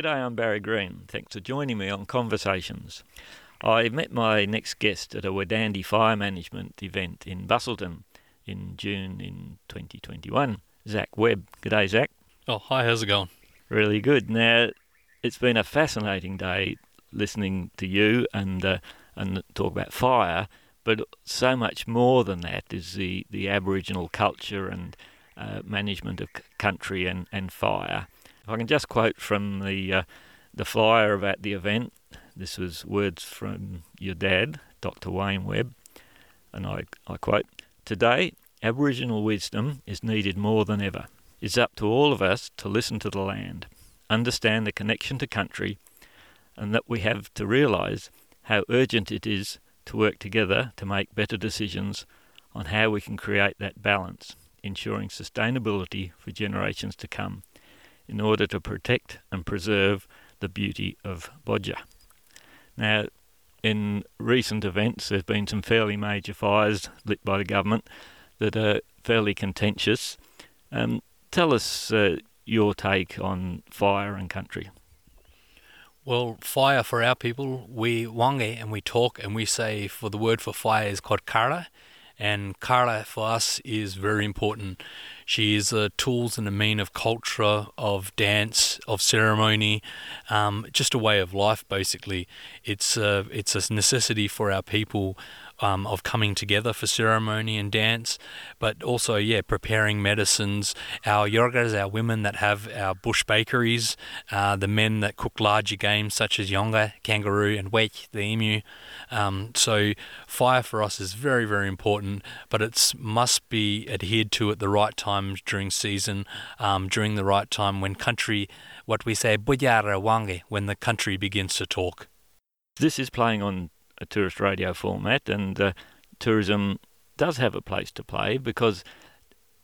G'day, I'm Barry Green. Thanks for joining me on Conversations. I met my next guest at a Wadandi Fire Management event in Busselton in June in 2021. Zach Webb. G'day, Zach. Oh, hi, how's it going? Really good. Now, it's been a fascinating day listening to you and uh, and talk about fire, but so much more than that is the, the Aboriginal culture and uh, management of c- country and, and fire. I can just quote from the uh, the flyer about the event, this was words from your dad, Dr. Wayne Webb, and I, I quote Today, Aboriginal wisdom is needed more than ever. It's up to all of us to listen to the land, understand the connection to country, and that we have to realise how urgent it is to work together to make better decisions on how we can create that balance, ensuring sustainability for generations to come, in order to protect and preserve the beauty of Boodja. Now, in recent events, there's been some fairly major fires lit by the government that are fairly contentious. Um, tell us uh, your take on fire and country. Well, fire for our people, we wange and we talk and we say for the word for fire is called kara, and kara for us is very important. She is a tools and a mean of culture, of dance, of ceremony, um, just a way of life. Basically, it's a, it's a necessity for our people um, of coming together for ceremony and dance, but also, yeah, preparing medicines. Our yorgas, our women that have our bush bakeries, uh, the men that cook larger games such as yonga, kangaroo, and wek, the emu. Um, so, fire for us is very, very important, but it must be adhered to at the right times during season, um, during the right time when country, what we say, bujara wange, when the country begins to talk. This is playing on a tourist radio format, and uh, tourism does have a place to play because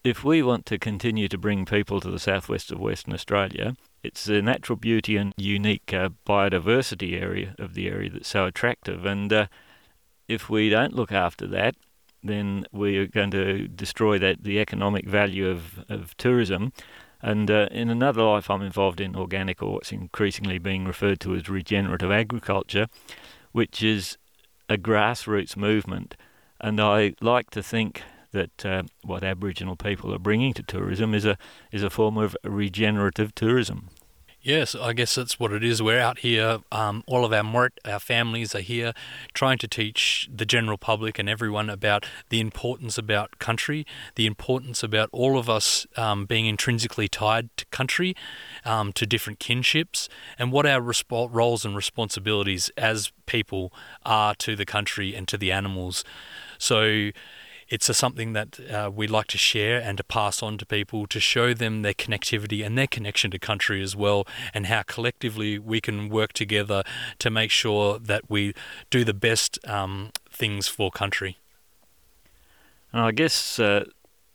if we want to continue to bring people to the southwest of Western Australia, it's the natural beauty and unique uh, biodiversity area of the area that's so attractive. And uh, if we don't look after that, then we are going to destroy that the economic value of, of tourism. And uh, in another life, I'm involved in organic, or what's increasingly being referred to as regenerative agriculture, which is a grassroots movement, and I like to think that uh, what Aboriginal people are bringing to tourism is a is a form of regenerative tourism. Yes, I guess that's what it is. We're out here, um, all of our our families are here, trying to teach the general public and everyone about the importance about country, the importance about all of us um, being intrinsically tied to country, um, to different kinships, and what our resp- roles and responsibilities as people are to the country and to the animals. So it's a something that uh, we like to share and to pass on to people to show them their connectivity and their connection to country as well, and how collectively we can work together to make sure that we do the best um, things for country. And I guess uh,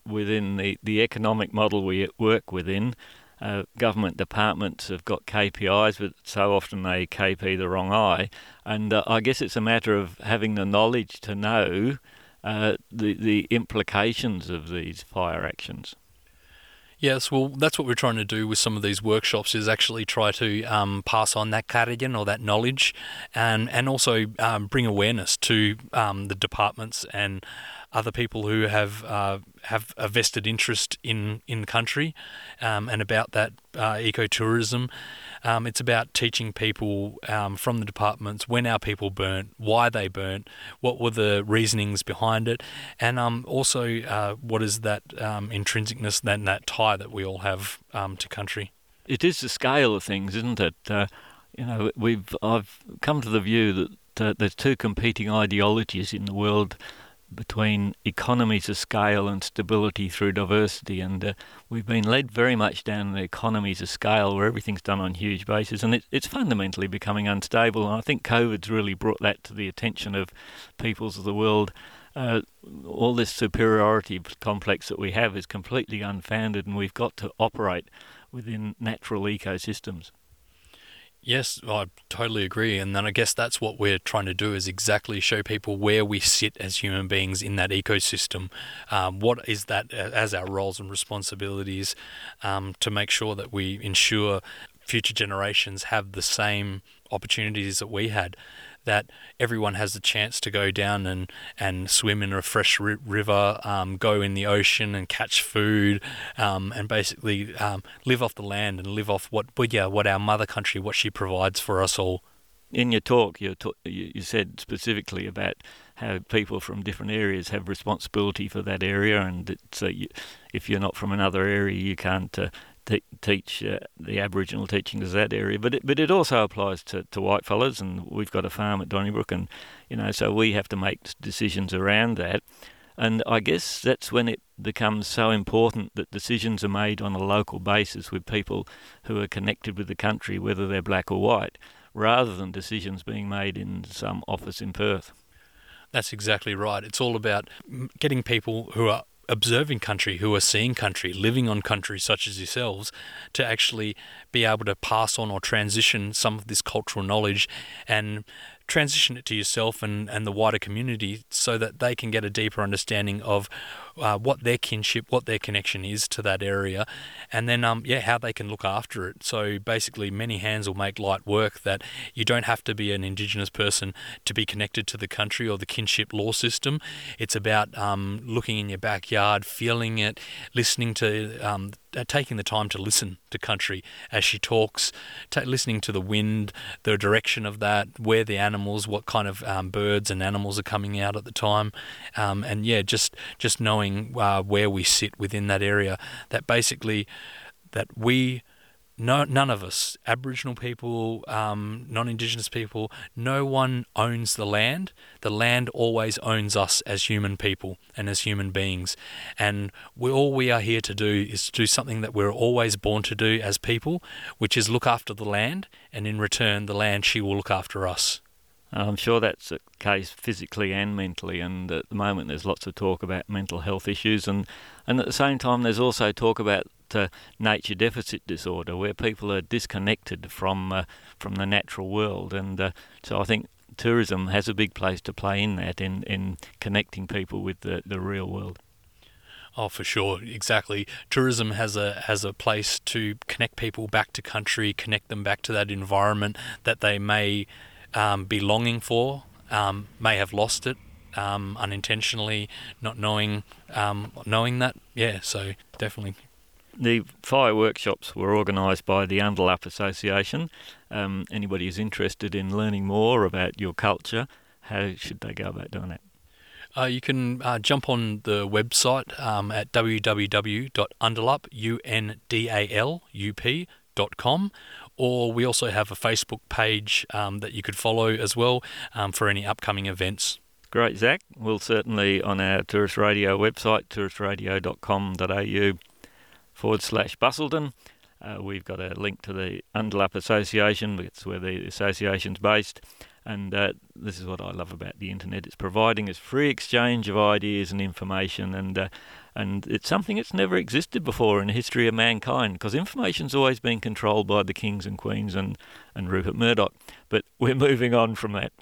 within the, the economic model we work within, uh, government departments have got KPIs, but so often they KP the wrong eye. And uh, I guess it's a matter of having the knowledge to know uh, the the implications of these fire actions. Yes, well, that's what we're trying to do with some of these workshops is actually try to um, pass on that karajan or that knowledge, and and also um, bring awareness to um, the departments and other people who have uh, have a vested interest in in the country um, and about that uh, ecotourism. Um, it's about teaching people um, from the departments when our people burnt, why they burnt, what were the reasonings behind it, and um, also uh, what is that um, intrinsicness, that, that tie that we all have um, to country. It is the scale of things, isn't it? Uh, you know, we've I've come to the view that uh, there's two competing ideologies in the world between economies of scale and stability through diversity. And uh, we've been led very much down the economies of scale where everything's done on huge bases. And it, it's fundamentally becoming unstable. And I think COVID's really brought that to the attention of peoples of the world. Uh, all this superiority complex that we have is completely unfounded, and we've got to operate within natural ecosystems. Yes, I totally agree. And then I guess that's what we're trying to do is exactly show people where we sit as human beings in that ecosystem. Um, what is that as our roles and responsibilities um, to make sure that we ensure future generations have the same opportunities that we had that everyone has the chance to go down and, and swim in a fresh ri- river, um, go in the ocean and catch food, um, and basically um, live off the land and live off what yeah, what our mother country, what she provides for us all. In your talk, you, ta- you said specifically about how people from different areas have responsibility for that area, and so you, if you're not from another area, you can't uh, te- teach uh, the Aboriginal teachings of that area. But it, but it also applies to, to white fellas, and we've got a farm at Donnybrook, and you know, so we have to make decisions around that. And I guess that's when it becomes so important that decisions are made on a local basis with people who are connected with the country, whether they're black or white, rather than decisions being made in some office in Perth. That's exactly right. It's all about getting people who are observing country, who are seeing country, living on country, such as yourselves, to actually be able to pass on or transition some of this cultural knowledge and transition it to yourself and, and the wider community so that they can get a deeper understanding of uh, what their kinship, what their connection is to that area, and then um, yeah, how they can look after it. So basically, many hands will make light work. That you don't have to be an Indigenous person to be connected to the country or the kinship law system. It's about um, looking in your backyard, feeling it, listening to um, uh, taking the time to listen to country as she talks, t- listening to the wind, the direction of that, where the animals, what kind of um, birds and animals are coming out at the time, um, and yeah, just just knowing uh, where we sit within that area. That basically that we no, none of us, Aboriginal people, um, non Indigenous people, no one owns the land. The land always owns us as human people and as human beings. And we, all we are here to do is to do something that we're always born to do as people, which is look after the land, and in return, the land, she will look after us. I'm sure that's the case physically and mentally, and at the moment there's lots of talk about mental health issues, and, and at the same time there's also talk about uh, nature deficit disorder, where people are disconnected from uh, from the natural world, and uh, so I think tourism has a big place to play in that, in in connecting people with the the real world. Oh, for sure, exactly. Tourism has a has a place to connect people back to country, connect them back to that environment that they may um, be longing for, um, may have lost it um, unintentionally, not knowing um, knowing that. Yeah, so definitely the fire workshops were organised by the Undalup Association. Um, anybody who's interested in learning more about your culture, how should they go about doing that? Uh, you can uh, jump on the website um, at www.undalup.com, or we also have a Facebook page um, that you could follow as well um, for any upcoming events. Great, Zach. We'll certainly on our Tourist Radio website, touristradio.com.au forward slash Busselton. Uh, we've got a link to the Undalup Association, it's where the association's based. And uh, this is what I love about the internet. It's providing us free exchange of ideas and information, and uh, and it's something that's never existed before in the history of mankind. Because information's always been controlled by the kings and queens and and Rupert Murdoch. But we're moving on from that.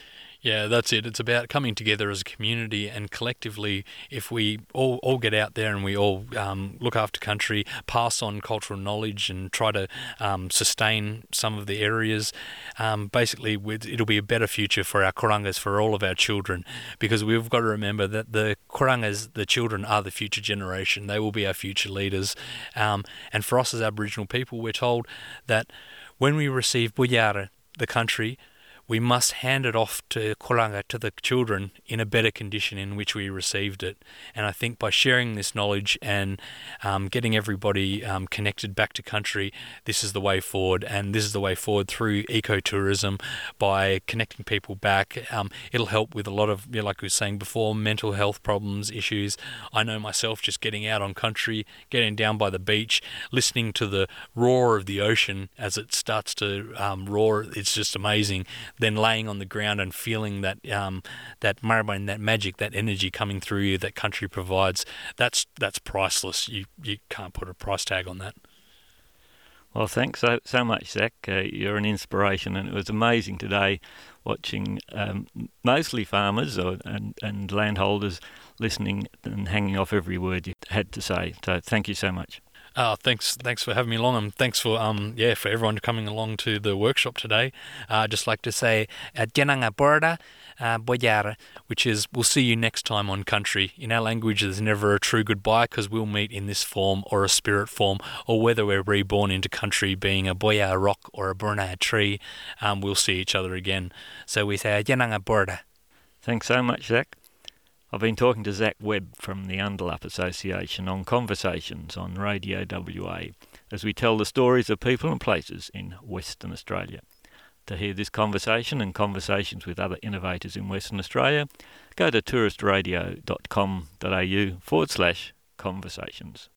Yeah, that's it. It's about coming together as a community and collectively, if we all, all get out there and we all um, look after country, pass on cultural knowledge and try to um, sustain some of the areas, um, basically it'll be a better future for our Korangas, for all of our children, because we've got to remember that the Korangas, the children, are the future generation. They will be our future leaders. Um, and for us as Aboriginal people, we're told that when we receive Buyara, the country, we must hand it off to Koranga, to the children, in a better condition in which we received it. And I think by sharing this knowledge and um, getting everybody um, connected back to country, this is the way forward. And this is the way forward through ecotourism by connecting people back. Um, it'll help with a lot of, you know, like we were saying before, mental health problems, issues. I know myself just getting out on country, getting down by the beach, listening to the roar of the ocean as it starts to um, roar. It's just amazing then laying on the ground and feeling that um, that marabone, that magic, that energy coming through you that country provides, that's that's priceless. You you can't put a price tag on that. Well, thanks so so much, Zach. Uh, you're an inspiration, and it was amazing today watching um, mostly farmers or, and and landholders listening and hanging off every word you had to say. So, thank you so much. Uh, thanks, thanks for having me along, and thanks for um, yeah, for everyone coming along to the workshop today. Uh, I'd just like to say, Jananga Borda, Boyara, which is we'll see you next time on country. In our language, there's never a true goodbye because we'll meet in this form or a spirit form, or whether we're reborn into country, being a boya rock or a burna tree, um, we'll see each other again. So we say Jananga Borda. Thanks so much, Zach. I've been talking to Zach Webb from the Undalup Association on Conversations on Radio WA as we tell the stories of people and places in Western Australia. To hear this conversation and conversations with other innovators in Western Australia, go to touristradio.com.au forward slash conversations.